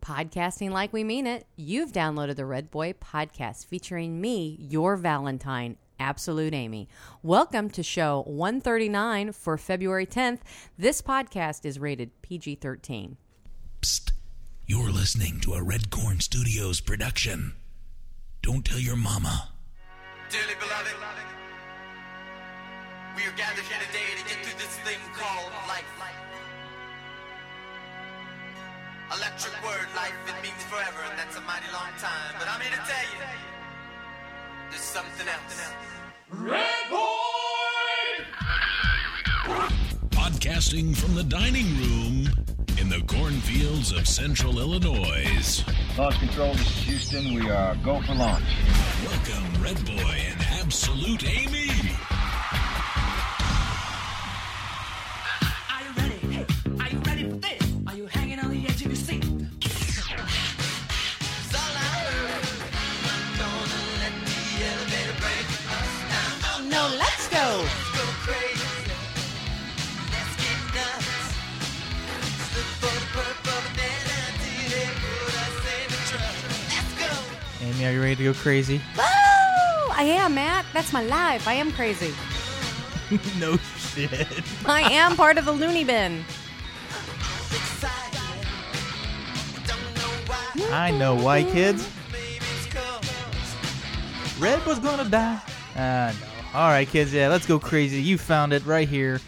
Podcasting like we mean it. You've downloaded the Red Boy podcast featuring me, your Valentine, Absolute Amy. Welcome to show 139 for February 10th. This podcast is rated PG 13. Psst. You're listening to a Red Corn Studios production. Don't tell your mama. Dearly beloved, we are gathered here today to get through this thing called life. Electric word, life, it means forever, and that's a mighty long time. But I'm here to tell you, there's something else. Podcasting from the dining room in the cornfields of central Illinois. Launch control, this is Houston. We are go for launch. Welcome, Red Boy and Absolute Amy. Amy, are you ready to go crazy? Woo! I am, Matt. That's my life. I am crazy. no shit. I am part of the loony bin. Excited. Don't know why. I know why, kids. Maybe it's 'cause Red was gonna die. Ah, no. All right, kids. Yeah, let's go crazy. You found it right here,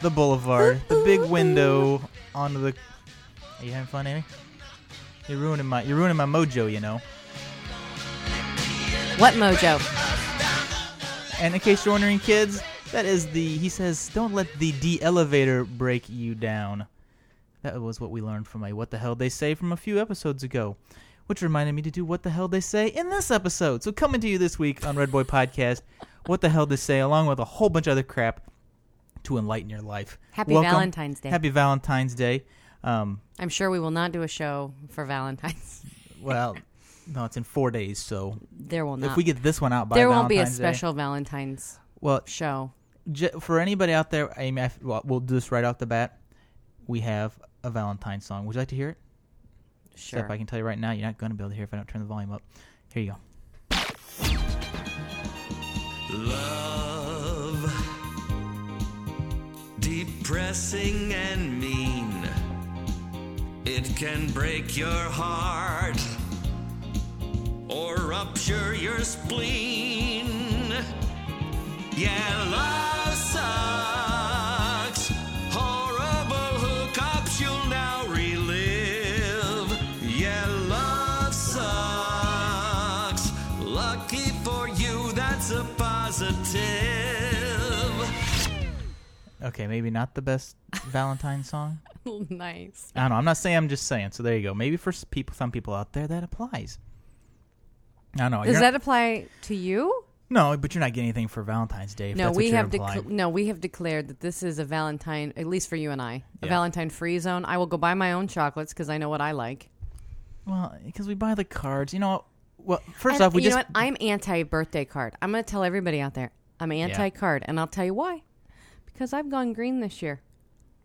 the boulevard, the big window onto the. Are you having fun, Amy? You're ruining my. You're ruining my mojo, you know. What mojo? And in case you're wondering, kids, that is the. He says, "Don't let the de-elevator break you down." That was what we learned from a "What the hell they say" from a few episodes ago, which reminded me to do "What the hell they say" in this episode. So coming to you this week on Red Boy Podcast, "What the hell they say," along with a whole bunch of other crap to enlighten your life. Happy Welcome. Valentine's Day. Happy Valentine's Day. Um, I'm sure we will not do a show for Valentine's. well, no, it's in four days, so There will not. if we get this one out by there won't be a Valentine's Day- special Valentine's well, show. J- for anybody out there, I mean, well, we'll do this right off the bat. We have a Valentine song. Would you like to hear it? Sure. Steph, I can tell you right now, you're not going to be able to hear if I don't turn the volume up. Here you go. Love, depressing and mean. It can break your heart or rupture your spleen. Yeah, love sucks. Horrible hookups you'll now relive. Yeah, love sucks. Lucky for you, that's a positive. Okay, maybe not the best Valentine song. nice. I don't know. I'm not saying. I'm just saying. So there you go. Maybe for people, some people out there, that applies. I don't know. Does that not- apply to you? no, but you're not getting anything for Valentine's Day. If No, we have no, we have declared that this is a Valentine, at least for you and I, a Yeah. Valentine free zone. I will go buy my own chocolates because I know what I like. Well, because we buy the cards. You know. Well, first off, we you just know what? I'm anti birthday card. I'm going to tell everybody out there I'm anti card, and I'll tell you why. Because I've gone green this year,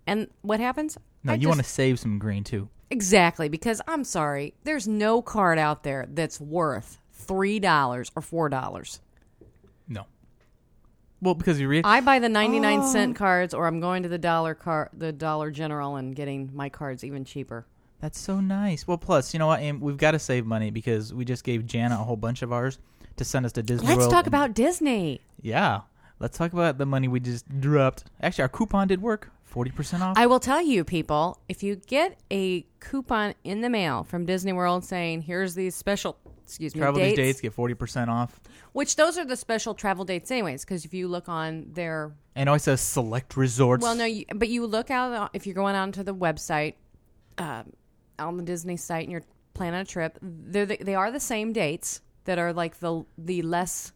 and what happens? no. I you want to save some green too. exactly because I'm sorry, there's no card out there that's worth three dollars or four dollars. No. Well, because you read. I buy the 99 Oh. cent cards, or I'm going to the dollar car, the Dollar General, and getting my cards even cheaper. That's so nice. Well, plus, you know what? Aim, we've got to save money because we just gave Jana a whole bunch of ours to send us to Disney Let's World. talk and- about Disney. Yeah. Let's talk about the money we just dropped. Actually, our coupon did work. 40% off. I will tell you, people, if you get a coupon in the mail from Disney World saying, "Here's these special." Excuse me. Travel dates, these dates, get 40% off. which those are the special travel dates, anyways. Because if you look on their And it always says select resorts. Well, no, you, but you look out if you're going onto the website, um, on the Disney site, and you're planning a trip. They're the, they are the same dates that are like the the less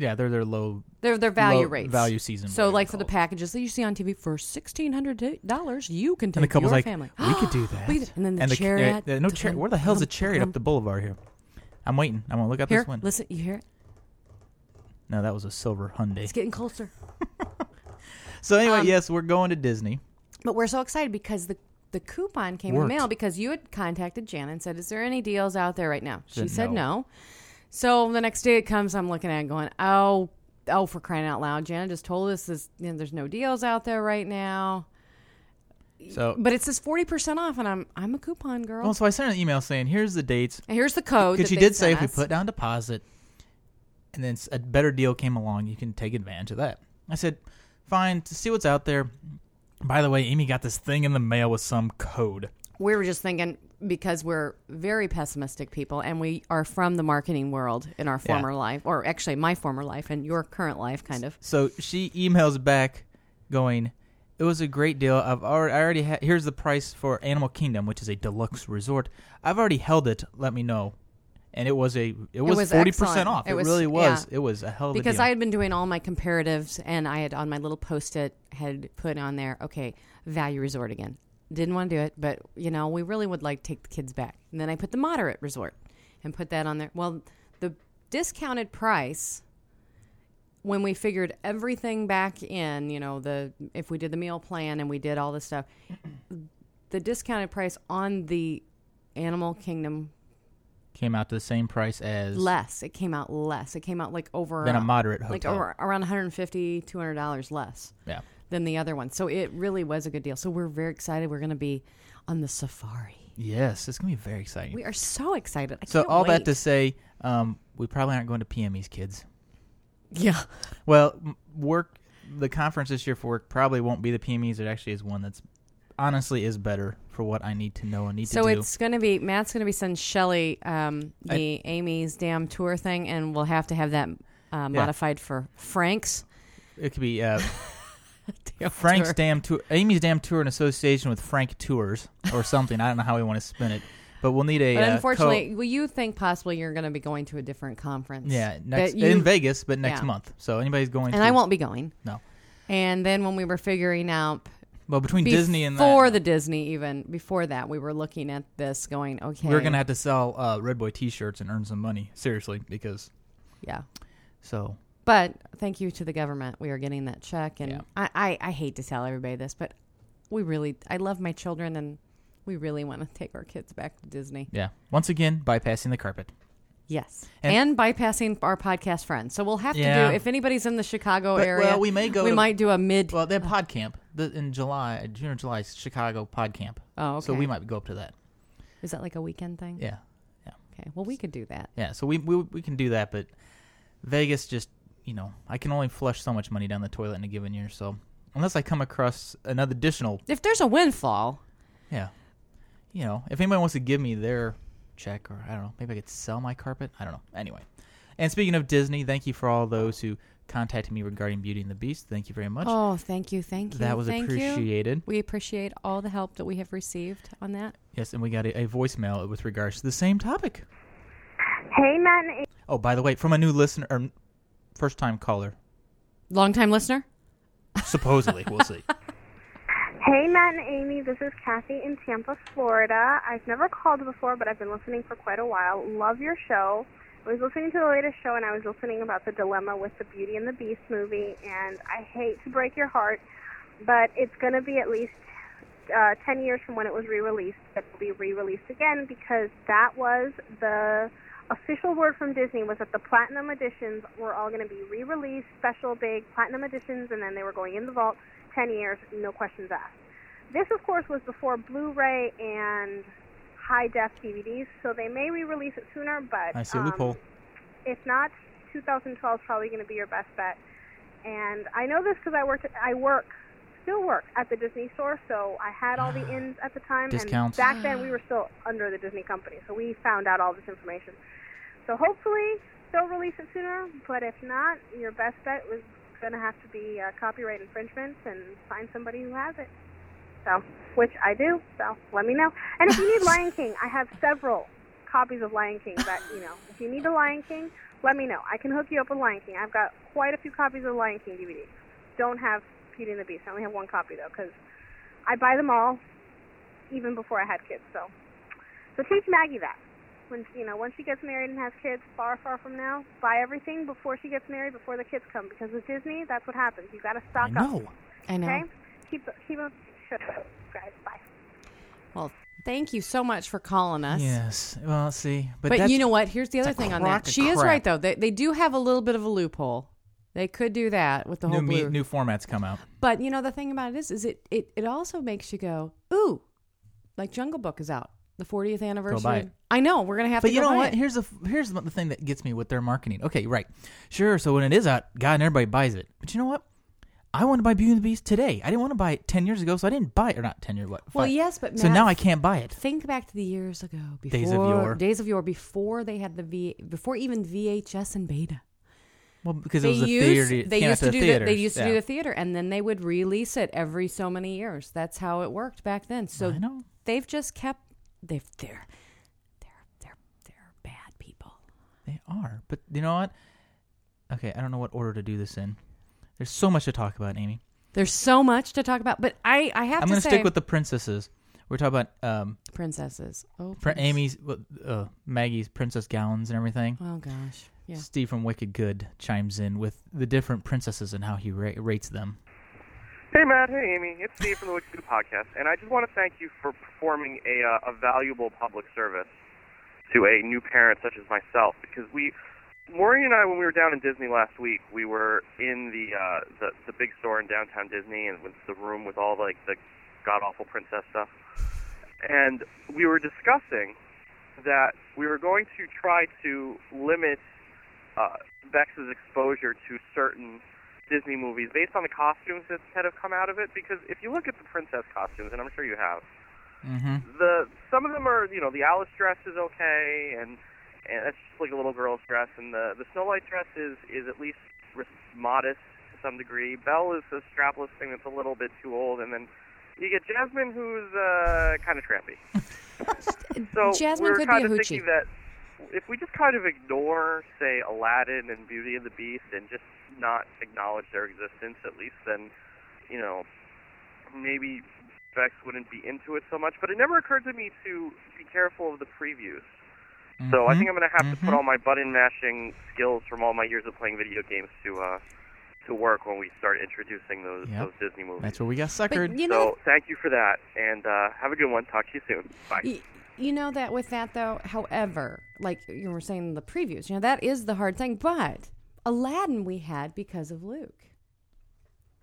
Yeah, they're their low. they're their value Low rates value season, So like for the packages that you see on TV for sixteen hundred dollars, you can take And the couple's your like, family. we could do that. We could- and then the ca- chariot. uh, no chariot. Where the hell's the chariot up the boulevard here? I'm waiting. I'm gonna look at Here, this one. listen, you hear it? No, that was a silver Hyundai. It's getting closer. So anyway, Um, yes, we're going to Disney. But we're so excited because the the coupon came in the mail because you had contacted Jan and said, "Is there any deals out there right now?" She Said said no. no. So the next day it comes, I'm looking at it going, "Oh, oh, for crying out loud! Janet just told us this, you know, there's no deals out there right now." So, But it says forty percent off, and I'm I'm a coupon girl. well, so I sent an email saying, "Here's the dates." and here's the code. Because she did say sent if we put down deposit, and then a better deal came along, you can take advantage of that. I said, "Fine, to see what's out there." By the way, Amy got this thing in the mail with some code. We were just thinking because we're very pessimistic people and we are from the marketing world in our Yeah. former life or actually my former life and your current life kind of So she emails back, going, "It was a great deal. I've already, I already ha- here's the price for Animal Kingdom, which is a deluxe resort. I've already held it. Let me know." And it was a it was forty percent off. It It, was- really was. yeah. It was a hell of a deal. because. I had been doing all my comparatives and I had on my little post-it had put on there okay value resort again didn't want to do it but you know we really would like to take the kids back. And then I put the moderate resort and put that on there. Well the discounted price when we figured everything back in you know the if we did the meal plan and we did all this stuff the discounted price on the animal kingdom came out to the same price as less. It came out less. It came out like over than a moderate like over, around 150 200 dollars less. Yeah. Than the other one. So it really was a good deal. So we're very excited. We're going to be on the safari. Yes, it's gonna be very exciting. we are so excited. I so all that to say, um, we probably aren't going to PME's kids. yeah. Well, work the conference this year for work probably won't be the PMEs. It actually is one that's honestly is better for what I need to know and need so to do. So it's going to be matt's going to be sending shelly um, the amy's damn tour thing and we'll have to have that uh, modified for frank's. It could be uh, damn Frank's tour. damn tour, Amy's damn tour in association with Frank Tours or something. I don't know how we want to spin it, but we'll need a. but uh, unfortunately co- well you think possibly you're going to be going to a different conference yeah, next you- in Vegas, but next yeah. month. So anybody's going, and to, i won't be going No. and then when we were figuring out Well, between Disney and before the Disney, even before that, we were looking at this, going, okay, we're gonna have to sell uh, Red Boy T-shirts and earn some money. Seriously, because yeah. so But thank you to the government, we are getting that check, and Yeah. I, I, I hate to tell everybody this, but we really, I love my children, and we really want to take our kids back to Disney. yeah. Once again, bypassing the carpet. Yes, And- and, bypassing our podcast friends. So we'll have to do if anybody's in the Chicago But, area. well, we may go We to- might do a mid. Well, they have pod camp the, in July, June or July, Chicago pod camp. oh, okay. So we might go up to that. Is that like a weekend thing? Yeah, yeah, Okay. Well, we could do that. yeah. So we we we can do that, but Vegas just you know I can only flush so much money down the toilet in a given year. So unless I come across another additional, If there's a windfall, yeah, you know, if anybody wants to give me their check or I don't know, maybe I could sell my carpet. I don't know. Anyway, and speaking of Disney, thank you for all those who contacted me regarding Beauty and the Beast. Thank you very much. oh, thank you, thank you. that was thank You. appreciated. We appreciate all the help that we have received on that. Yes, and we got a, a voicemail with regards to the same topic. Hey, man. and Oh, by the way, from a new listener or first time caller, Long time listener? supposedly. we'll see. Hey, Matt and Amy, this is Kathy in Tampa, Florida. I've never called before, but I've been listening for quite a while. Love your show. I was listening to the latest show, and I was listening about the dilemma with the Beauty and the Beast movie, and I hate to break your heart, but it's going to be at least uh, 10 years from when it was re-released that it will be re-released again because that was the official word from Disney was that the platinum editions were all going to be re-released, special big platinum editions, and then they were going in the vault 10 years, no questions asked. This, of course, was before Blu-ray and high-def DVDs, so they may re-release it sooner, but I see a um, loophole. if not, 2012 is probably going to be your best bet. And I know this because I worked. I work, still work at the Disney store, so I had all the ins at the time. Discounts. And back then, we were still under the Disney company, so we found out all this information. So hopefully, they'll release it sooner. But if not, your best bet was going to have to be uh, copyright infringement and find somebody who has it. So, which I do. So let me know. And if you need Lion King, I have several copies of Lion King that you know. If you need a Lion King, let me know. I can hook you up with Lion King. I've got quite a few copies of Lion King DVD. Don't have Beauty and the Beast. I only have one copy though, because I buy them all, even before I had kids. So, so teach Maggie that. When you know, once she gets married and has kids, far, far from now, buy everything before she gets married, before the kids come. Because with Disney, that's what happens. You got to I stock up. know. I know. Okay? Keep keep up. Shut up, guys. Bye. Well, thank you so much for calling us. Yes. Well, see, but, But, you know what? Here's the other thing on that. of She is right though. They they do have a little bit of a loophole. They could do that with the new whole me- new formats come out. But you know the thing about it is, is it it it also makes you go ooh, like Jungle Book is out, the 40th anniversary. buy it. I know we're gonna have But to. But you go know what? it. Here's the here's the thing that gets me with their marketing. Okay, right, sure. So when it is out, God, and everybody buys it. But you know what? I want to buy Beauty and the Beast today. I didn't want to buy it ten years ago, so I didn't buy it. Or not ten years. What? Well, five- yes, but so now I can't buy it. Think back to the years ago, before Days of yore. days of yore, before they had the V, before even VHS and beta. Well, because they it was the used, theater. they used to do the, they used to yeah. do the theater, and then they would release it every so many years. That's how it worked back then. So I know. they've just kept they've they're they're they're they're bad people. They are, but you know what? Okay, I don't know what order to do this in. There's so much to talk about, Amy. There's so much to talk about, but I I have to say I'm going to stick with the princesses. We're talking about um, princesses. Oh, Pr- prince- Amy's, uh, Maggie's princess gowns and everything. Oh gosh, yeah. Steve from Wicked Good chimes in with the different princesses and how he ra- rates them. Hey Matt, hey Amy, it's Steve from the Good podcast, and I just want to thank you for performing a uh, a valuable public service to a new parent such as myself, because we, Maureen and I, when we were down in Disney last week, we were in the uh, the the big store in downtown Disney, and with the room with all like the god awful princess stuff, and we were discussing that we were going to try to limit uh, Bex's exposure to certain Disney movies based on the costumes that, that have come out of it. Because if you look at the princess costumes, and I'm sure you have, Mm-hmm. the some of them are you know the Alice dress is okay, and and that's just like a little girl's dress, and the the Snow White dress is is at least modest to some degree. Belle is a strapless thing that's a little bit too old, and then you get Jasmine, who's uh, kind of trampy. So Jasmine we're could be kind a of hoochie. thinking that if we just kind of ignore, say, Aladdin and Beauty and the Beast, and just not acknowledge their existence, at least, then you know maybe Vex wouldn't be into it so much. But it never occurred to me to be careful of the previews. So I Mhm. think I'm going to have to put Mhm. all my button mashing skills from all my years of playing video games to uh, to work when we start introducing those Yep. those Disney movies. That's where we got suckered. But you know, so thank you for that, and uh, have a good one. Talk to you soon. Bye. Y- You know that with that though, however, like you were saying the previews, you know that is the hard thing. But Aladdin we had because of Luke.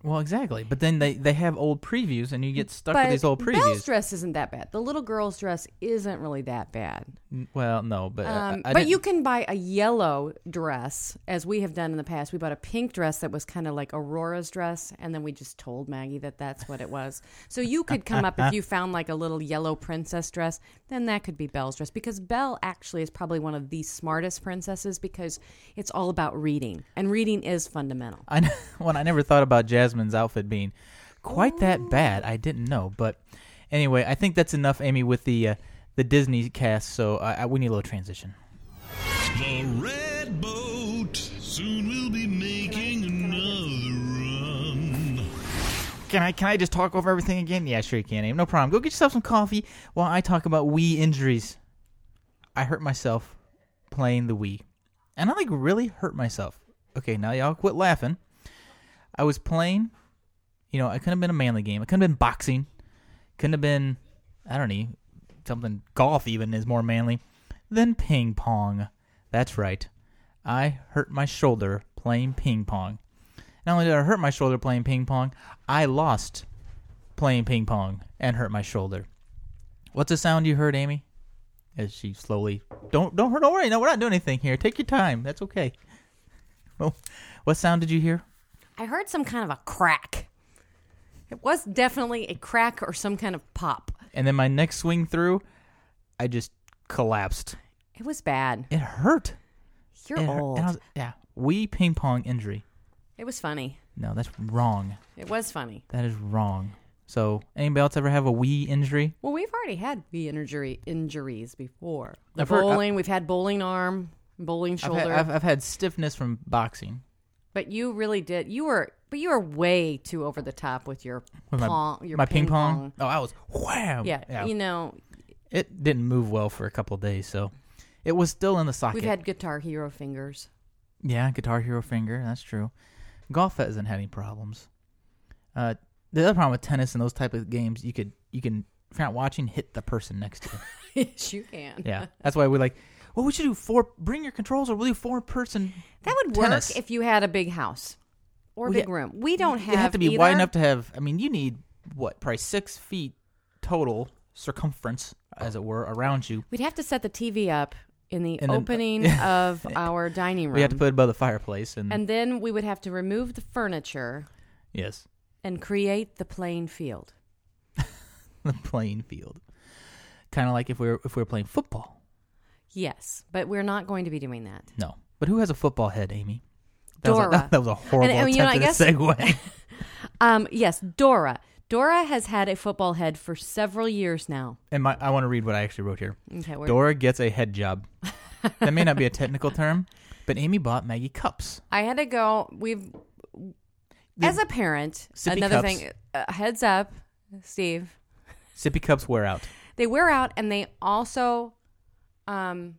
Well, exactly. But then they, they have old previews, and you get stuck but with these old previews. Belle's dress isn't that bad. The little girl's dress isn't really that bad. N- Well, no, but uh, Um, I but didn't- you can buy a yellow dress, as we have done in the past. We bought a pink dress that was kind of like Aurora's dress, and then we just told Maggie that that's what it was. So you could come up if you found like a little yellow princess dress, then that could be Belle's dress because Belle actually is probably one of the smartest princesses because it's all about reading, and reading is fundamental. I n- when I never thought about Jasmine's outfit being quite that bad. I didn't know, but anyway, I think that's enough, Amy, with the uh, the Disney cast. So I, I, we need a little transition. The Red Boat. Soon we'll be making another run. Can I can I just talk over everything again? Yeah, sure you can, Amy. No problem. Go get yourself some coffee while I talk about Wii injuries. I hurt myself playing the Wii, and I like really hurt myself. Okay, now y'all quit laughing. I was playing. You know, it couldn't have been a manly game. It couldn't have been boxing. Couldn't have been, I don't know, something golf even is more manly than ping pong. That's right. I hurt my shoulder playing ping pong. Not only did I hurt my shoulder playing ping pong, I lost playing ping pong and hurt my shoulder. What's the sound you heard, Amy? As she slowly don't don't hurt. Don't worry. No, we're not doing anything here. Take your time. That's okay. Well, what sound did you hear? I heard some kind of a crack. It was definitely a crack or some kind of pop. And then my next swing through, I just collapsed. It was bad. It hurt. You're It hurt. old. And I was- yeah, Wii ping pong injury. It was funny. No, that's wrong. It was funny. That is wrong. So, anybody else ever have a Wii injury? Well, we've already had Wii injury injuries before. The I've heard- bowling, we've had bowling arm, bowling I've shoulder. had, I've, I've had stiffness from boxing. But you really did. You were, but you were way too over the top with your With my, pong, your my ping pong. Oh, I was wham. Yeah, you know, it didn't move well for a couple of days, so it was still in the socket. we've had Guitar Hero fingers. yeah, Guitar Hero finger. That's true. Golf hasn't had any problems. Uh, the other problem with tennis and those type of games, you could you can if you're not watching, hit the person next to you. yes, you can. yeah, that's why we're like, well, we should do four. Bring your controls, or we'll do four person. That would tennis. work if you had a big house or a Well, big yeah, room. We don't have. They have to be either. wide enough to have. I mean, you need what? Probably six feet total circumference, as it were, around you. We'd have to set the TV up in the And then- uh, opening of our dining room. We have to put it above the fireplace, and, and then we would have to remove the furniture yes, and create the playing field. the playing field. Kind of like if we were if we were playing football. Yes, but we're not going to be doing that. No, but who has a football head, Amy? That Was a, Dora. that was a horrible And, you know, a segue. Um, yes, Dora. Dora has had a football head for several years now. and my, I want to read what I actually wrote here. Okay, Dora gets a head job. that may not be a technical term, but Amy bought Maggie cups. I had to go. We've, as a parent, another cups. thing. Uh, heads up, Steve. Sippy cups wear out. They wear out, and they also, um,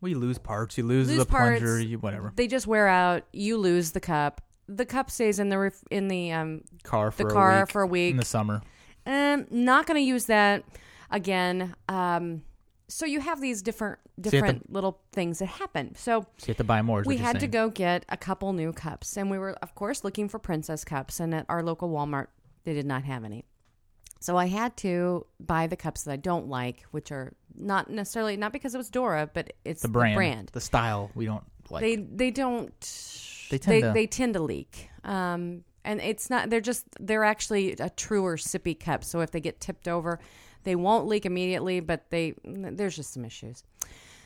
Well, you lose parts. You lose, Lose the plunger. You whatever. they just wear out. You lose the cup. The cup stays in the ref- in the um Car for the a car week for a week. in the summer. Um, not going to use that again. Um, so you have these different you have to- different little things that happen. So So you have to buy more. we had to go get a couple new cups, and we were of course looking for princess cups. And at our local Walmart, they did not have any. So I had to buy the cups that I don't like, which are not necessarily not because it was Dora, but it's the brand, The, brand. the style. We don't like. they they don't They tend they, to- they tend to leak. Um, and it's not they're just they're actually a truer sippy cup. So if they get tipped over, they won't leak immediately, but they there's just some issues.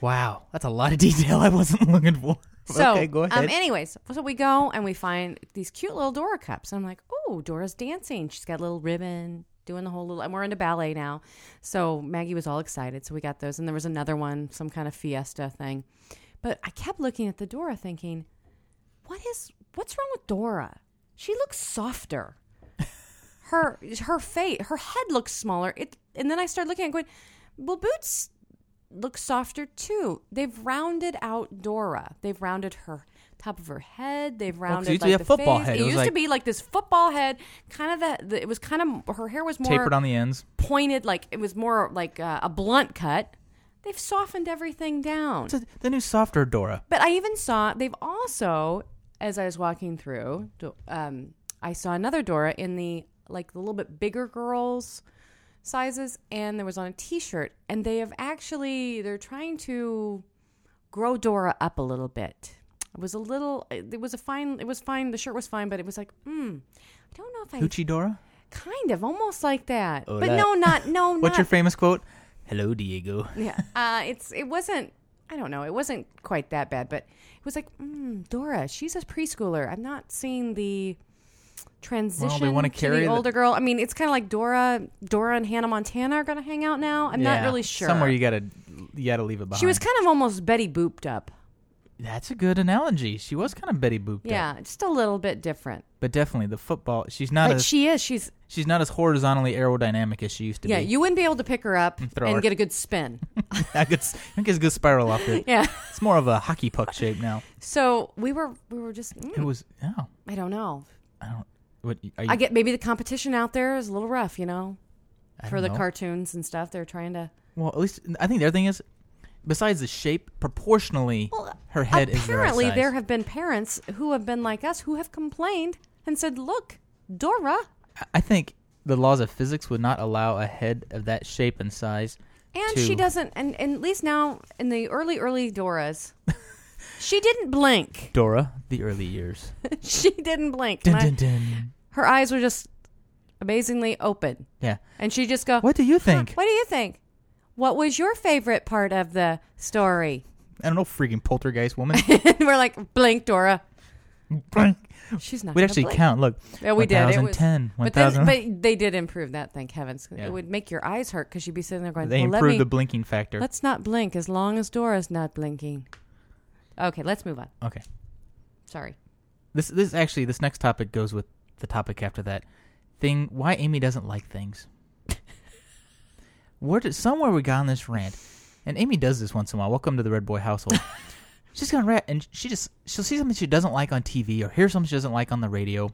wow, that's a lot of detail I wasn't looking for. So, okay, go ahead. Um, anyways, so we go and we find these cute little Dora cups. And I'm like, oh, Dora's dancing. She's got a little ribbon, doing the whole little. And we're into ballet now. So Maggie was all excited. So we got those. And there was another one, some kind of fiesta thing. But I kept looking at the Dora thinking, what is, what's wrong with Dora? She looks softer. Her her face, her head looks smaller. It, and then I started looking and going, well, Boots look softer too. They've rounded out Dora. They've rounded her top of her head. They've rounded used to be like a the football face. head. It, It used to be like this football head, kind of the, the. It was kind of her hair was more Tapered on the ends. pointed, like it was more like uh, a blunt cut. They've softened everything down. It's a- the new softer Dora. But I even saw they've also, as I was walking through, um, I saw another Dora in the like the little bit bigger girls sizes, and there was on a T-shirt, and they have actually they're trying to grow Dora up a little bit. It was a little. It was a fine. It was fine. The shirt was fine, but it was like, hmm. I don't know if I Hoochie Dora. kind of almost like that, Oh, but no, not no. What's not, your famous quote? Hello, Diego. yeah, uh, it's it wasn't. I don't know. It wasn't quite that bad, but it was like mm, Dora. She's a preschooler. I'm not seeing the transition wanna to carry the the- older girl. I mean, it's kind of like Dora. Dora and Hannah Montana are going to hang out now. I'm not really sure. Somewhere you gotta you gotta leave it behind. she was kind of almost Betty Booped up. That's a good analogy. She was kind of Betty Boop. Yeah, just a little bit different. but definitely the football. She's not But as she is. She's she's not as horizontally aerodynamic as she used to yeah. be. Yeah, you wouldn't be able to pick her up throw and her. get a good spin. I get I get a good spiral off it. yeah. It's more of a hockey puck shape now. So we were we were just. mm, It was oh I don't know. I don't what are you, I get maybe the competition out there is a little rough, you know, I for the know. cartoons and stuff. They're trying to. Well, at least I think the other thing is, besides the shape, proportionally, her head is the right Apparently, size. there have been parents who have been like us who have complained and said, "Look, Dora, I- I think the laws of physics would not allow a head of that shape and size. and to- she doesn't." And, and at least now in the early, early Doras, she didn't blink. Dora, the early years. she didn't blink. Dun, dun, dun. her eyes were just amazingly open, Yeah. and she just go, What do you "Huh, think? What do you think? What was your favorite part of the story?" I don't know, freaking poltergeist woman. and we're like, "Blink, Dora." Blink. She's not. We'd actually blink. count. Look, Yeah, we did. It was, 1010, but, then, 1000. but they did improve that. Thank heavens. Yeah. It would make your eyes hurt because you'd be sitting there going, they well, improved me, the blinking factor. Let's not blink as long as Dora's not blinking. Okay, let's move on. Okay. Sorry. This this actually this next topic goes with the topic after that. Thing why Amy doesn't like things. Where did somewhere we got on this rant, and Amy does this once in a while. Welcome to the Red Boy household. She's gonna rant, and she just she'll see something she doesn't like on TV or hear something she doesn't like on the radio,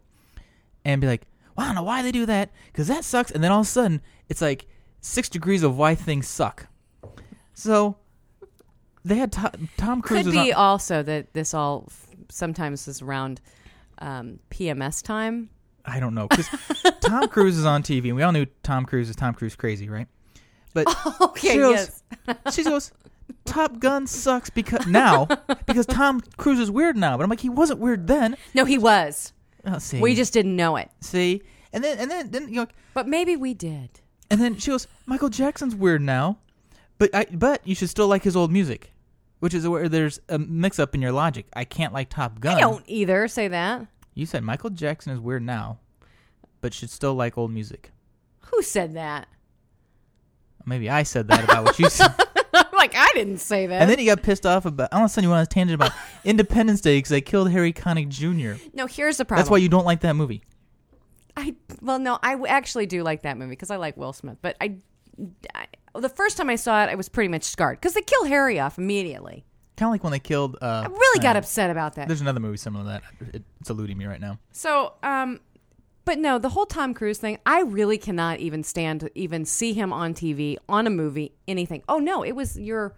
and be like, "Well, I don't know why they do that, because that sucks." And then all of a sudden, it's like six degrees of why things suck. So they had Tom, Tom Cruise. Could be on- also that this all f- sometimes is around um, PMS time. I don't know because Tom Cruise is on TV, and we all knew Tom Cruise is Tom Cruise crazy, right? But Okay, she goes, yes. she goes, Top Gun sucks because now because Tom Cruise is weird now. But I'm like, he wasn't weird then. No, he was. Oh, see, We just didn't know it. see, and then and then then you know, But maybe we did. and then she goes, Michael Jackson's weird now, but I but you should still like his old music, which is where there's a mix up in your logic. I can't like Top Gun. I don't either say that. You said Michael Jackson is weird now, but should still like old music. Who said that? Maybe I said that about what you said. Like, I didn't say that. And then he got pissed off about. All of a sudden, you went on a tangent about Independence Day because they killed Harry Connick Jr. no, here's the problem. That's why you don't like that movie. I well, no, I actually do like that movie because I like Will Smith. But I, I, the first time I saw it, I was pretty much scarred because they kill Harry off immediately. Kind of like when they killed. Uh, I really got uh, upset about that. There's another movie similar to that. It, it's eluding me right now. So, um, but no, the whole Tom Cruise thing, I really cannot even stand to even see him on TV, on a movie, anything. Oh no, it was your.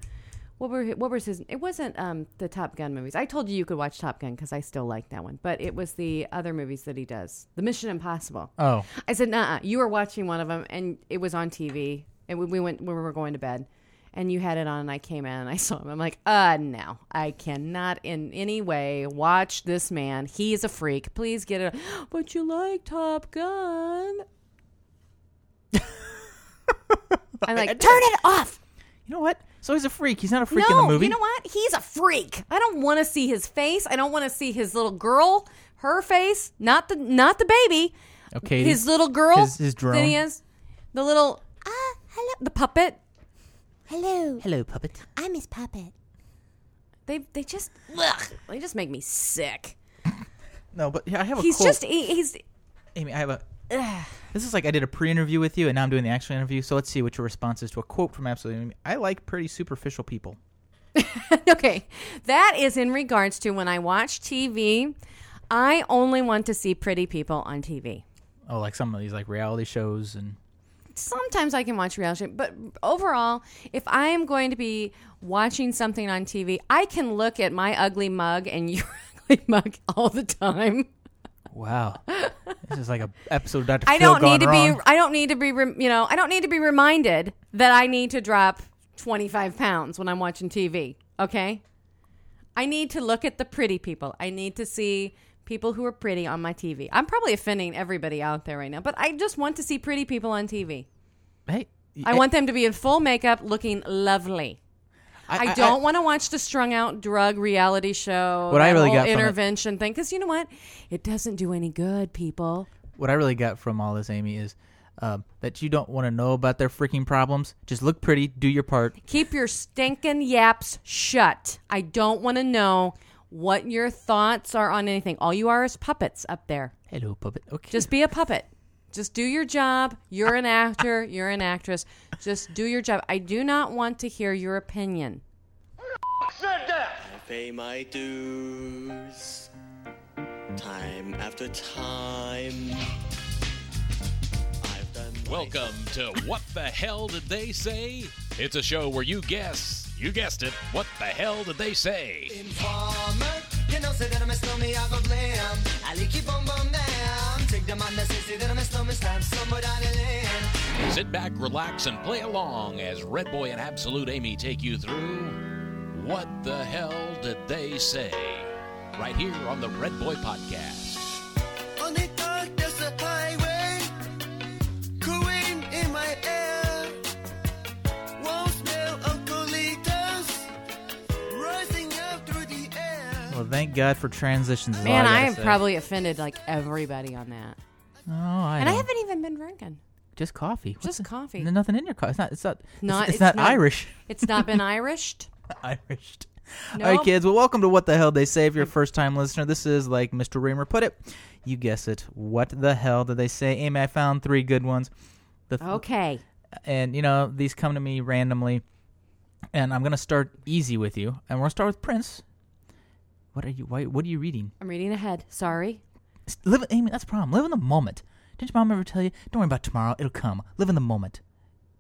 What were what was his? It wasn't um the Top Gun movies. I told you you could watch Top Gun because I still like that one, but it was the other movies that he does, the Mission Impossible. Oh, I said, "Nah, you were watching one of them, and it was on TV, and we, we went when we were going to bed, and you had it on, and I came in and I saw him. I'm like, uh, no, I cannot in any way watch this man. He's a freak. Please get it. But you like Top Gun? I'm like, turn it off. you know what? So he's a freak. He's not a freak in the movie. you know what? He's a freak. I don't want to see his face. I don't want to see his little girl, her face, not the not the baby. Okay, his little girl, his- his drone. he is, the little ah, hello, the puppet. Hello, Hello, puppet. I'm his puppet. They they just ugh, they just make me sick. No, but yeah, I have a He's quote. just he, he's Amy, I have a. This is like I did a pre-interview with you, and now I'm doing the actual interview. So let's see what your response is to a quote from Absolutely. Amy. I like pretty superficial people. okay. That is in regards to when I watch TV. I only want to see pretty people on TV. Oh, like some of these like reality shows and. Sometimes I can watch reality, but overall, if I am going to be watching something on TV, I can look at my ugly mug and your ugly mug all the time. Wow, this is like a episode Dr. I don't need to wrong. be. I don't need to be. You know, I don't need to be reminded that I need to drop twenty five pounds when I'm watching TV. Okay, I need to look at the pretty people. I need to see people who are pretty on my TV. I'm probably offending everybody out there right now, but I just want to see pretty people on TV. Hey, I want them to be in full makeup, looking lovely. I, don't want to watch the strung out drug reality show. What I really got from intervention thing, because you know what, it doesn't do any good, people. What I really got from all this, Amy, is um, that you don't want to know about their freaking problems. Just look pretty, do your part. Keep your stinking yaps shut. I don't want to know what your thoughts are on anything. All you are is puppets up there. Hello, puppet. Okay. Just be a puppet. Just do your job. You're an actor. You're an actress. Just do your job. I do not want to hear your opinion. Said that. I pay my dues time after time. I've done my Welcome to What the Hell Did They Say? It's a show where you guess, you guessed it, what the hell did they say? Informer, you know, say that I'm a snowman, I go blam. I like you boom boom down. Take the man that say that I'm a snowman, stamp somewhere down the lane. Sit back, relax, and play along as Red Boy and Absolute Amy take you through What the Hell Did They Say? Right here on the Red Boy Podcast. Thank God for transitions. is all Man, I, gotta have say. probably offended like everybody on that. Oh, I and I don't. haven't even been drinking. just coffee. What's Just the- coffee. There's nothing in your coffee. It's not. It's not. It's Not- It's, it's not, not- Irish. It's not been Irished. Irish. No. All right, kids. Well, welcome to What the Hell They Say. If you're a first time listener, this is like Mr. Reamer put it. You guess it. What the hell did they say? Amy, I found three good ones. The th- Okay. and you know these come to me randomly and i'm gonna start easy with you and we're gonna start with prince what are you why, what are you reading I'm reading ahead. Sorry. S- live amy that's the problem live in the moment didn't your mom ever tell you don't worry about tomorrow it'll come live in the moment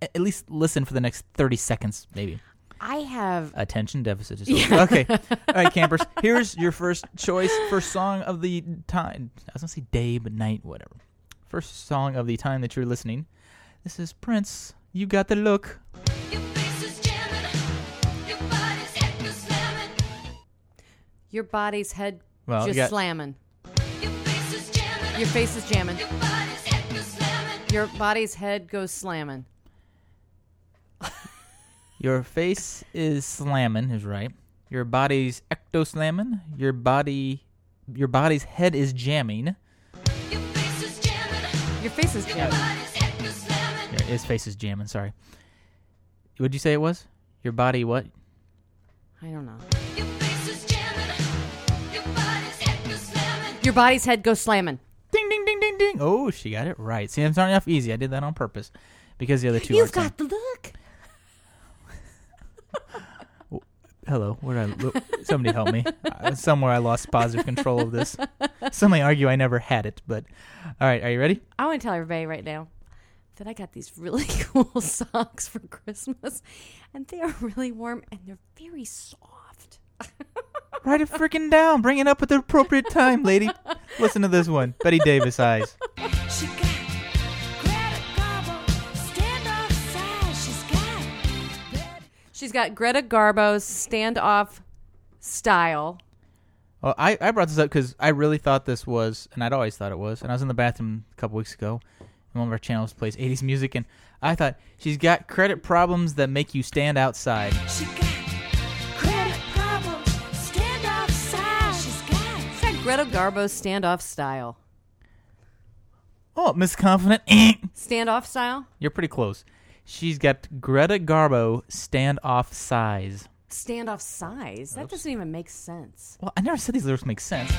a- at least listen for the next 30 seconds, maybe. I have Attention deficit disorder. Okay. All right, campers. Here's your first choice, first song of the time. I was going to say day, but night, whatever. First song of the time that you're listening. This is Prince. You got the look. Your body's head Well, you just got- slamming. Your face is jamming. Your body's head goes slamming. Your face is slamming, is right. Your body's ecto slamming. Your body, your body's head is jamming. Your face is jamming. Your, his face is jamming. Sorry. What'd you say it was? Your body what? I don't know. Your body's head goes slamming. Ding ding ding ding ding. Oh, she got it right. See, I'm starting off easy. I did that on purpose because the other two. You've got the look. Hello, where did I look? Somebody help me. Uh, somewhere I lost positive control of this. Some may argue I never had it, but all right. Are you ready? I want to tell everybody right now that I got these really cool socks for Christmas, and they are really warm and they're very soft. Write it freaking down. Bring it up at the appropriate time, lady. Listen to this one. Bette Davis eyes. She's got Greta Garbo's standoff style. Well, I, I brought this up because I really thought this was, and I'd always thought it was, and I was in the bathroom a couple weeks ago, and one of our channels plays 80s music, and I thought she's got credit problems that make you stand outside. Greta Garbo's standoff style. Oh, Miss Confident. Standoff style? You're pretty close. She's got Greta Garbo standoff size. Standoff size? That doesn't even make sense. Well, I never said these lyrics make sense.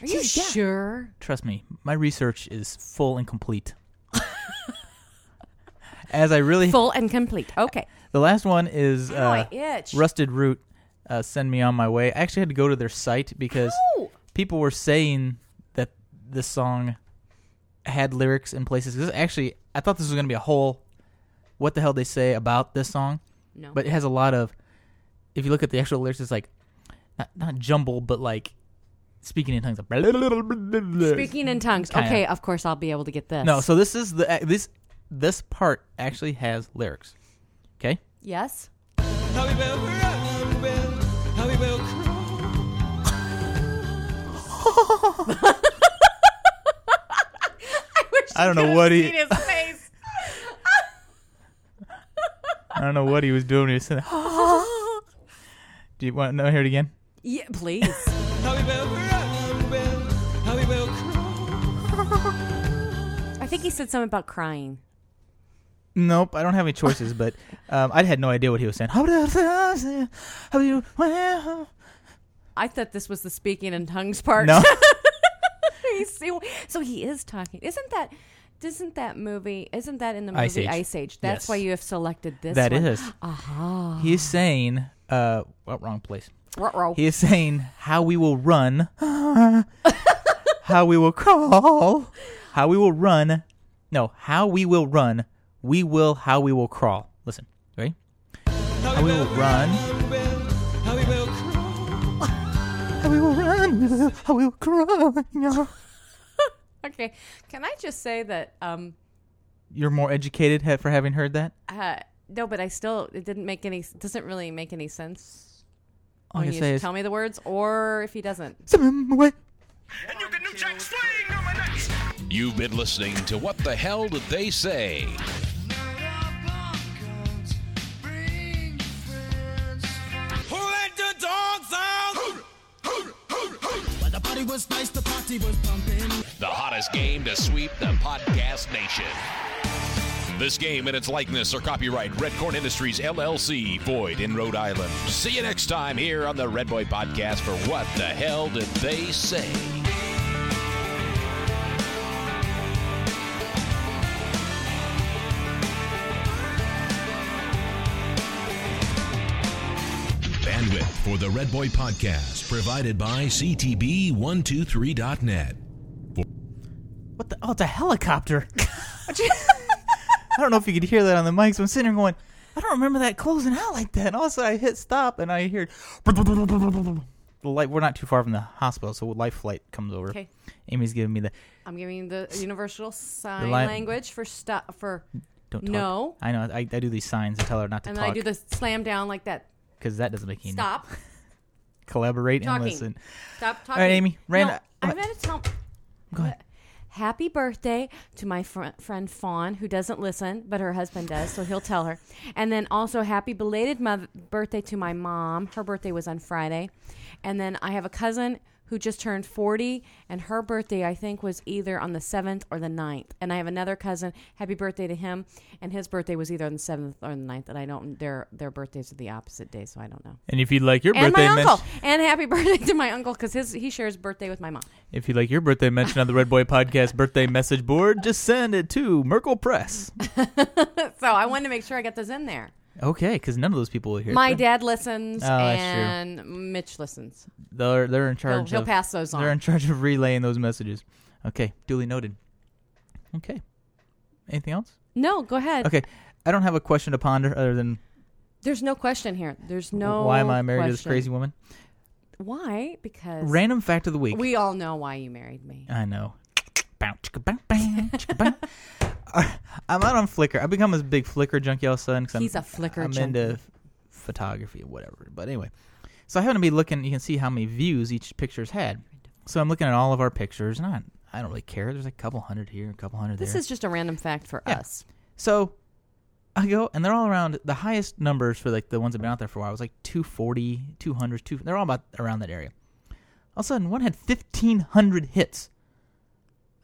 Are you sure? Trust me, my research is full and complete. As I really Full and complete. Okay. The last one is Ow, uh, I itch. Rusted Root. Uh, send me on my way. I actually had to go to their site because Ow! people were saying that this song had lyrics in places. 'Cause actually, I thought this was going to be a whole what the hell they say about this song. No. But it has a lot of. If you look at the actual lyrics, it's like not not jumble, but like speaking in tongues. Speaking in tongues. Kinda. Okay, of course I'll be able to get this. No, so this is the this this part actually has lyrics. Okay. Yes? I don't know what he. Seen his face. I don't know what he was doing. He was saying, Do you want to hear it again? yeah, please. I think he said something about crying. Nope, I don't have any choices. but um, I had no idea what he was saying. How do how do you? well? I thought this was the speaking in tongues part. No. So he is talking. Isn't that? Isn't that movie? Isn't that in the movie Ice Age. Ice Age? That's Yes. why you have selected this. That one. is. Aha. He's saying, uh, well, wrong place. Ruh-roh. He is saying how we will run, how we will crawl, how we will run. No, how we will run. We will how we will crawl. Listen, ready? How we will run. How we will crawl. How we will run. How we will crawl. Okay. Can I just say that? Um. You're more educated ha- for having heard that. Uh, no, but I still it didn't make any. Doesn't really make any sense All when you say is tell me the words, or if he doesn't. Some way. You've been listening to What the Hell Did They Say? Party was nice, the party was pumping. The hottest game to sweep the podcast nation. This game and its likeness are copyright Red Corn Industries LLC, void in Rhode Island. See you next time here on the Red Boy Podcast for What the Hell Did They Say? For the Red Boy Podcast provided by CTB123.net. For oh, it's a helicopter. I don't know if you could hear that on the mics. I'm sitting here going, I don't remember that closing out like that. And all of a sudden I hit stop and I hear the light. We're not too far from the hospital, so life flight comes over. Okay. Amy's giving me the I'm giving the universal sign li- language for stop for don't talk. no, I know. I, I do these signs to tell her not to and then I do the slam down like that. Because that doesn't make any Stop. collaborate and listen. Stop All talking. right, Amy. Rand, No, I'm gonna tell. Go ahead. Happy birthday to my fr- friend Fawn, who doesn't listen, but her husband does, so he'll tell her. And then also happy belated mother- birthday to my mom. Her birthday was on Friday. And then I have a cousin who just turned 40, and her birthday, I think, was either on the 7th or the 9th. And I have another cousin, happy birthday to him, and his birthday was either on the 7th or the 9th. And I don't, their, their birthdays are the opposite day, so I don't know. And if you'd like your birthday, and birthday my uncle. And happy birthday to my uncle, because his he shares birthday with my mom. if you'd like your birthday mentioned on the Red Boy Podcast birthday message board, just send it to Merkel Press. so I wanted to make sure I got those in there. Okay, because none of those people will hear. My it. dad listens Oh, that's true. and Mitch listens. They're they're in charge. he'll of, pass those on. They're on. in charge of relaying those messages. Okay, duly noted. Okay. Anything else? No, go ahead. Okay, I don't have a question to ponder other than There's no question here. There's no. why am I married to this question. crazy woman? Why? Because Random fact of the week. we all know why you married me. I know. Bow, chicka, bow, bow, chicka, bow. I'm out on Flickr. I've become a big Flickr junkie all of a sudden. 'cause I'm, He's a Flickr I'm junkie. into photography or whatever. But anyway, so I happen to be looking. You can see how many views each picture's had. So I'm looking at all of our pictures, and I, I don't really care. There's a couple hundred here, a couple hundred This there. is just a random fact for Yeah. us. So I go, and they're all around. The highest numbers for like the ones that have been out there for a while It was like 240, 200, 2, they're all about around that area. All of a sudden, one had 1,500 hits.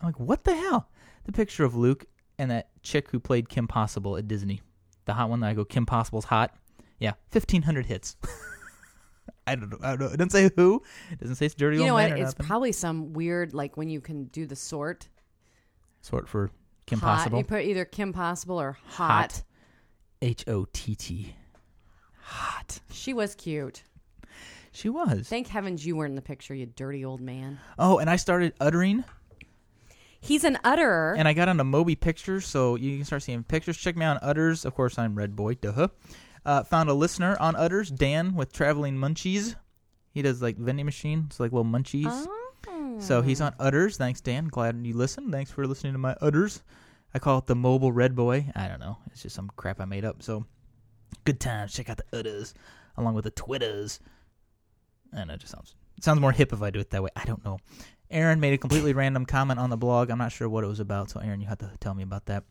I'm like, what the hell? The picture of Luke and that chick who played Kim Possible at Disney. The hot one that I go, Kim Possible's hot. Yeah, 1,500 hits. I don't know. I don't know. It doesn't say who. It doesn't say it's dirty. You know what? It's nothing. probably some weird like when you can do the sort. Sort for Kim hot. Possible. You put either Kim Possible or hot. Hot. H O T T. Hot. She was cute. She was. Thank heavens you weren't in the picture, you dirty old man. Oh, and I started uttering, He's an utterer. and I got on onto Moby Pictures, so you can start seeing pictures. Check me out on Utterz. Of course, I'm Red Boy. Duh. Uh, found a listener on Utterz, Dan with Traveling Munchies. He does like vending machines, like little munchies. So he's on Utterz. Thanks, Dan. Glad you listened. Thanks for listening to my Utterz. I call it the Mobile Red Boy. I don't know. It's just some crap I made up. So good times. Check out the Utterz along with the Twitters. I know it just sounds it sounds more hip if I do it that way. I don't know. Aaron made a completely random comment on the blog. I'm not sure what it was about, so Aaron, you have to tell me about that.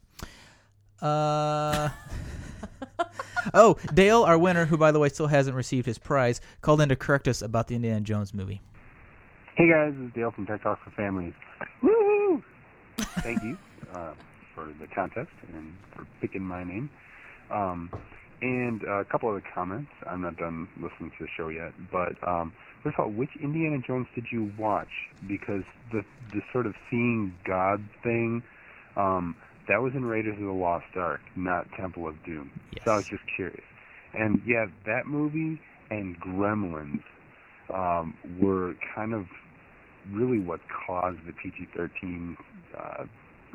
Uh Oh, Dale, our winner, who by the way still hasn't received his prize, called in to correct us about the Indiana Jones movie. Hey guys, this is Dale from Tech Talk for Families. Woo! Thank you uh, for the contest and for picking my name. Um, and uh, a couple other comments. I'm not done listening to the show yet, but um, first of all, which Indiana Jones did you watch? Because the the sort of seeing God thing, um, that was in Raiders of the Lost Ark, not Temple of Doom. So I was just curious. And yeah, that movie and Gremlins um, were kind of really what caused the PG-13 uh,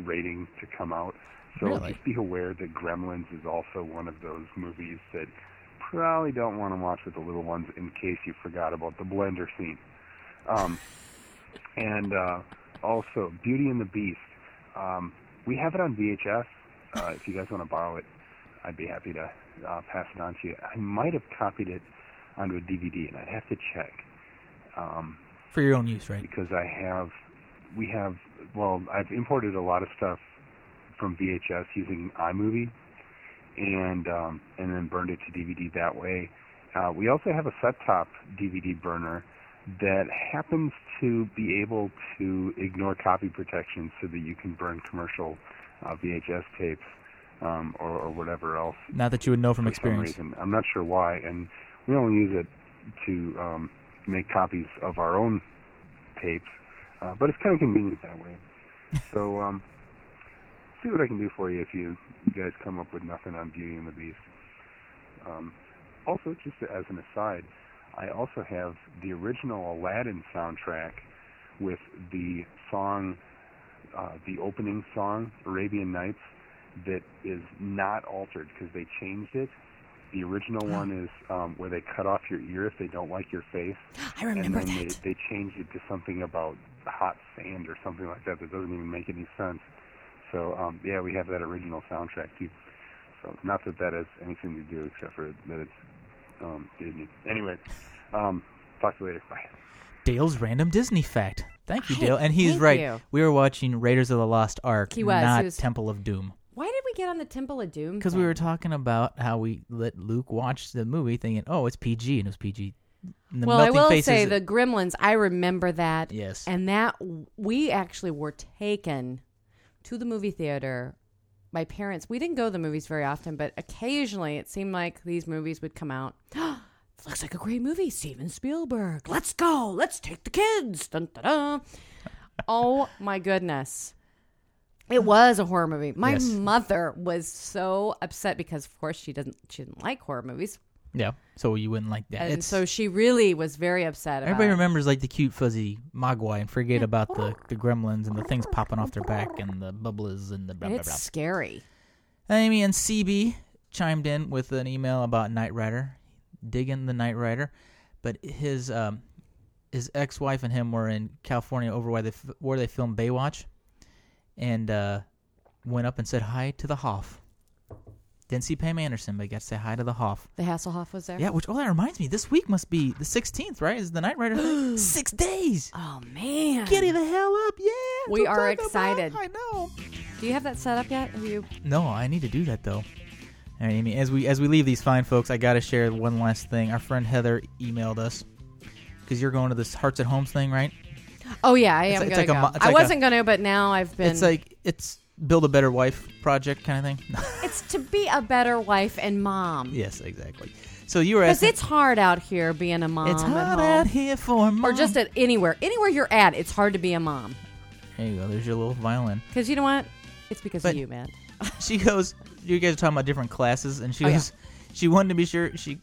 rating to come out. So Really? just be aware that Gremlins is also one of those movies that probably don't want to watch with the little ones in case you forgot about the blender scene. Um, and uh, also Beauty and the Beast. Um, we have it on VHS. Uh, if you guys want to borrow it, I'd be happy to uh, pass it on to you. I might have copied it onto a DVD, and I'd have to check. Um, For your own use, right? because I have, we have, well, I've imported a lot of stuff from VHS using iMovie, and um, and then burned it to DVD that way. Uh, we also have a set-top DVD burner that happens to be able to ignore copy protection so that you can burn commercial uh, VHS tapes um, or, or whatever else. Not that you would know from experience. I'm not sure why, and we only use it to um, make copies of our own tapes, uh, but it's kind of convenient that way. so, um, see what I can do for you if you guys come up with nothing on Beauty and the Beast. Um, also, just as an aside, I also have the original Aladdin soundtrack with the song uh, the opening song, Arabian Nights, that is not altered because they changed it. The original one is um, where they cut off your ear if they don't like your face. I remember and then that. They, they changed it to something about hot sand or something like that that doesn't even make any sense. So um, yeah, we have that original soundtrack too. So not that that has anything to do except for that it's um, Disney. Anyway, um, talk to you later. Bye. Dale's random Disney fact. Thank you, Dale. And he's thank right. you. We were watching Raiders of the Lost Ark, He was, he not was- Temple of Doom. Why did we get on the Temple of Doom? Because we thing? were talking about how we let Luke watch the movie, thinking, "Oh, it's PG," and it was PG. And the well, I melting will faces- say the Gremlins. I remember that. Yes. and that we actually were taken to the movie theater. My parents. We didn't go to the movies very often, but occasionally it seemed like these movies would come out. Looks like a great movie, Steven Spielberg. Let's go. Let's take the kids. Dun, dun, dun. oh my goodness. It was a horror movie. My Yes. mother was so upset because, of course, she doesn't. She didn't like horror movies, yeah. So you wouldn't like that. and It's- so she really was very upset. everybody it. remembers like the cute fuzzy Mogwai and forget about the the gremlins and the things popping off their back and the bubbles and the blah blah It's blah. scary. Amy and CB chimed in with an email about Knight Rider, digging the Knight Rider, but his um, his ex wife and him were in California over where they f- where they filmed Baywatch, and uh, went up and said hi to the Hoff. Didn't see Pam Anderson, but got to say hi to the Hoff. The Hasselhoff was there. Yeah, which oh that reminds me, this week must be the sixteenth, right? Is the Knight Rider thing? six days? Oh man, Giddy the hell up, yeah! we are excited. about. I know. Do you have that set up yet? Have you? No, I need to do that though. All right, Amy. As we as we leave these fine folks, I got to share one last thing. Our friend Heather emailed us because you're going to this Hearts at Homes thing, right? Oh yeah, I It's am like- gonna like a go. mo- I like wasn't gonna, but now I've been. It's like it's build a better wife project kind of thing. it's to be a better wife and mom. yes, exactly. So you were Because it's hard out here being a mom. It's hard out here for a mom. Or just at anywhere, anywhere you're at, it's hard to be a mom. there you go. There's your little violin. Because you know what? It's because But- of you, man. She goes. You guys are talking about different classes, and she Oh, yeah. goes. She wanted to be sure she.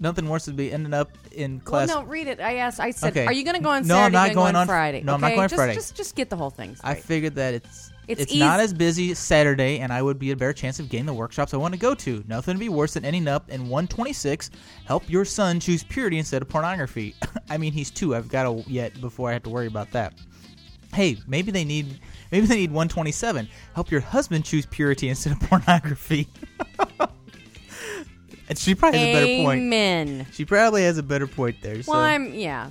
Nothing worse than be ending up in class. Well, no, read it. I asked. I said, Okay. "Are you going to go on No, Saturday? I'm not going go on- Friday." no, I'm not Okay? going just, Friday. Just, just get the whole thing. I figured that it's It's it's, not as busy Saturday, and I would be a better chance of getting the workshops I want to go to. Nothing would be worse than ending up in 126. Help your son choose purity instead of pornography. I mean, he's two. I've got to yet before I have to worry about that. Hey, maybe they need maybe they need 127. Help your husband choose purity instead of pornography. and she probably has a better point. Amen. She probably has a better point there. So Well, I'm yeah.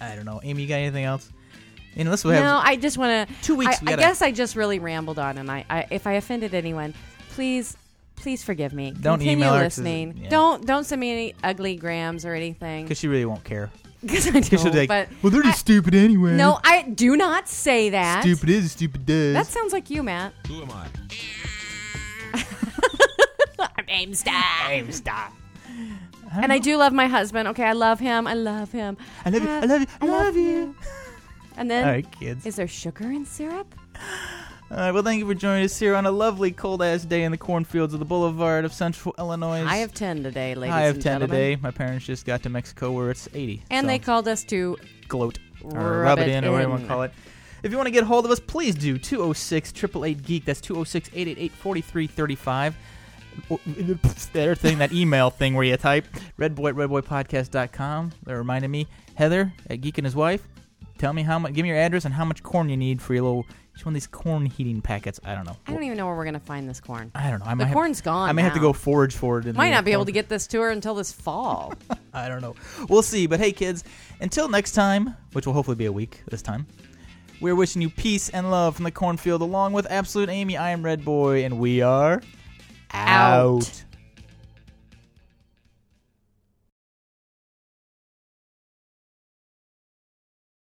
I don't know. Amy, you got anything else? Unless we No, I just want to. Two weeks, I, we I guess I just really rambled on, and I, I, if I offended anyone, please, please forgive me. Don't Continue email her 'cause- listening. yeah. Don't don't send me any ugly grams or anything. because she really won't care. Because I She'll don't. like, but well, they're just stupid anyway. no, I do not say that. Stupid is, stupid does. That sounds like you, Matt. Who am I? I'm aim star. Aim stop. And I do love my husband. Okay, I love him. I love him. I love you. Uh, I love you. I love you. And then, All right, kids. is there sugar in syrup? All right. Well, thank you for joining us here on a lovely cold ass day in the cornfields of the Boulevard of Central Illinois. I have ten today, ladies of and 10 gentlemen. today. My parents just got to Mexico where it's 80. And so they called us to gloat or rub it it in, or whatever you want to call it. If you want to get a hold of us, please do 206 888 Geek. That's 206 888 4335. That other thing, that email thing where you type redboy at redboypodcast.com. That reminded me, Heather at Geek and his wife. Tell me how much. Give me your address and how much corn you need for your little. Each one of these corn heating packets. I don't know. I don't even know where we're gonna find this corn. I don't know. I the might have- corn's gone. I may have to go forage for it. In Might not be able to get this to her until this fall. I don't know. We'll see. But hey, kids, until next time, which will hopefully be a week this time, we're wishing you peace and love from the cornfield along with Absolute Amy. I am Red Boy, and we are Out. out.